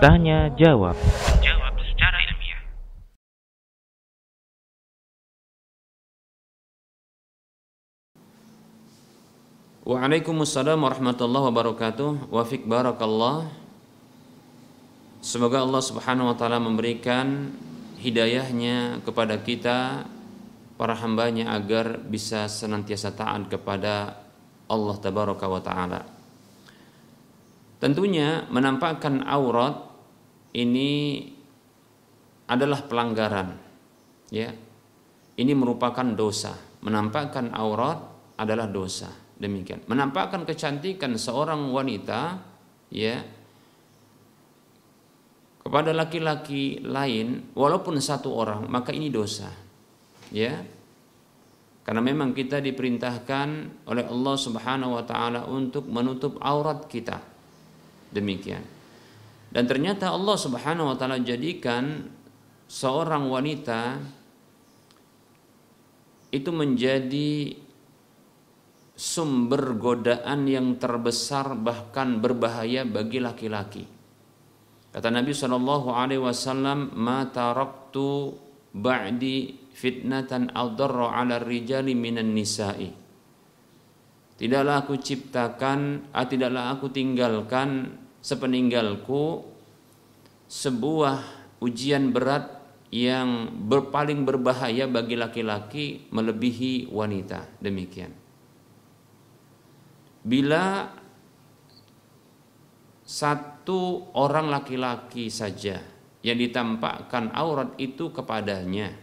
Tanya jawab. Jawab secara ilmiah. Waalaikumsalam warahmatullahi wabarakatuh. Wafik barakallah. Semoga Allah Subhanahu wa taala memberikan hidayahnya kepada kita para hambanya agar bisa senantiasa taat kepada Allah tabaraka wa taala. Tentunya menampakkan aurat ini adalah pelanggaran. Ya. Ini merupakan dosa. Menampakkan aurat adalah dosa. Demikian. Menampakkan kecantikan seorang wanita ya kepada laki-laki lain walaupun satu orang maka ini dosa. Ya. Karena memang kita diperintahkan oleh Allah Subhanahu wa taala untuk menutup aurat kita. Demikian. Dan ternyata Allah Subhanahu wa taala jadikan seorang wanita itu menjadi sumber godaan yang terbesar bahkan berbahaya bagi laki-laki. Kata Nabi Shallallahu Alaihi Wasallam, "Ma ba'di fitnatan adarra 'ala rijali minan nisa'i." Tidaklah aku ciptakan, ah, tidaklah aku tinggalkan sepeninggalku sebuah ujian berat yang ber, paling berbahaya bagi laki-laki melebihi wanita. Demikian. Bila satu orang laki-laki saja yang ditampakkan aurat itu kepadanya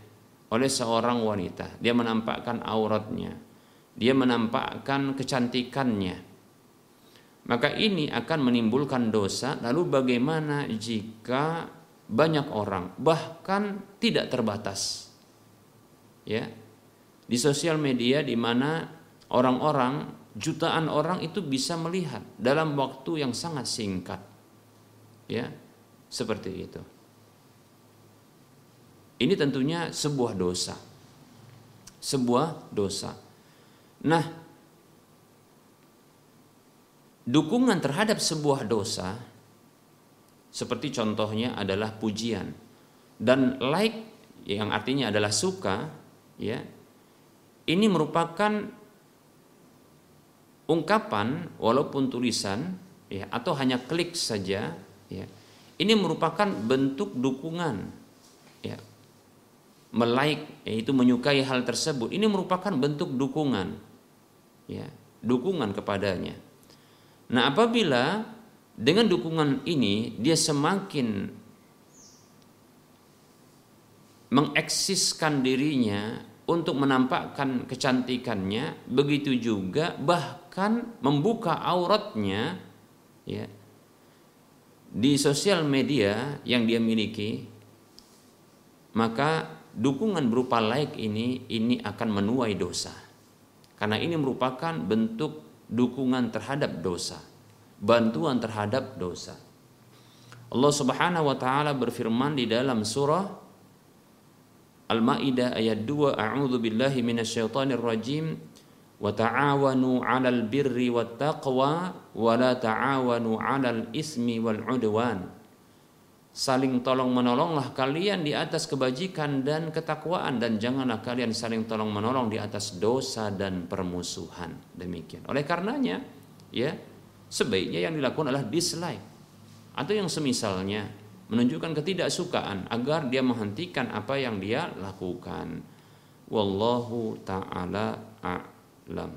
oleh seorang wanita, dia menampakkan auratnya, dia menampakkan kecantikannya, maka ini akan menimbulkan dosa. Lalu, bagaimana jika banyak orang, bahkan tidak terbatas, ya, di sosial media, di mana orang-orang jutaan orang itu bisa melihat dalam waktu yang sangat singkat. Ya, seperti itu. Ini tentunya sebuah dosa. Sebuah dosa. Nah, dukungan terhadap sebuah dosa seperti contohnya adalah pujian dan like yang artinya adalah suka ya ini merupakan ungkapan walaupun tulisan ya atau hanya klik saja ya ini merupakan bentuk dukungan ya melike yaitu menyukai hal tersebut. Ini merupakan bentuk dukungan. Ya dukungan kepadanya. Nah apabila dengan dukungan ini dia semakin mengeksiskan dirinya untuk menampakkan kecantikannya begitu juga bahkan membuka auratnya ya di sosial media yang dia miliki maka dukungan berupa like ini ini akan menuai dosa. Karena ini merupakan bentuk dukungan terhadap dosa bantuan terhadap dosa. Allah Subhanahu wa taala berfirman di dalam surah Al-Maidah ayat 2 A'udzu billahi minasyaitonir rajim wa ta'awanu 'alal birri wat taqwa wa la ta'awanu 'alal ismi wal 'udwan saling tolong menolonglah kalian di atas kebajikan dan ketakwaan dan janganlah kalian saling tolong menolong di atas dosa dan permusuhan demikian oleh karenanya ya sebaiknya yang dilakukan adalah dislike atau yang semisalnya menunjukkan ketidaksukaan agar dia menghentikan apa yang dia lakukan. Wallahu taala a'lam.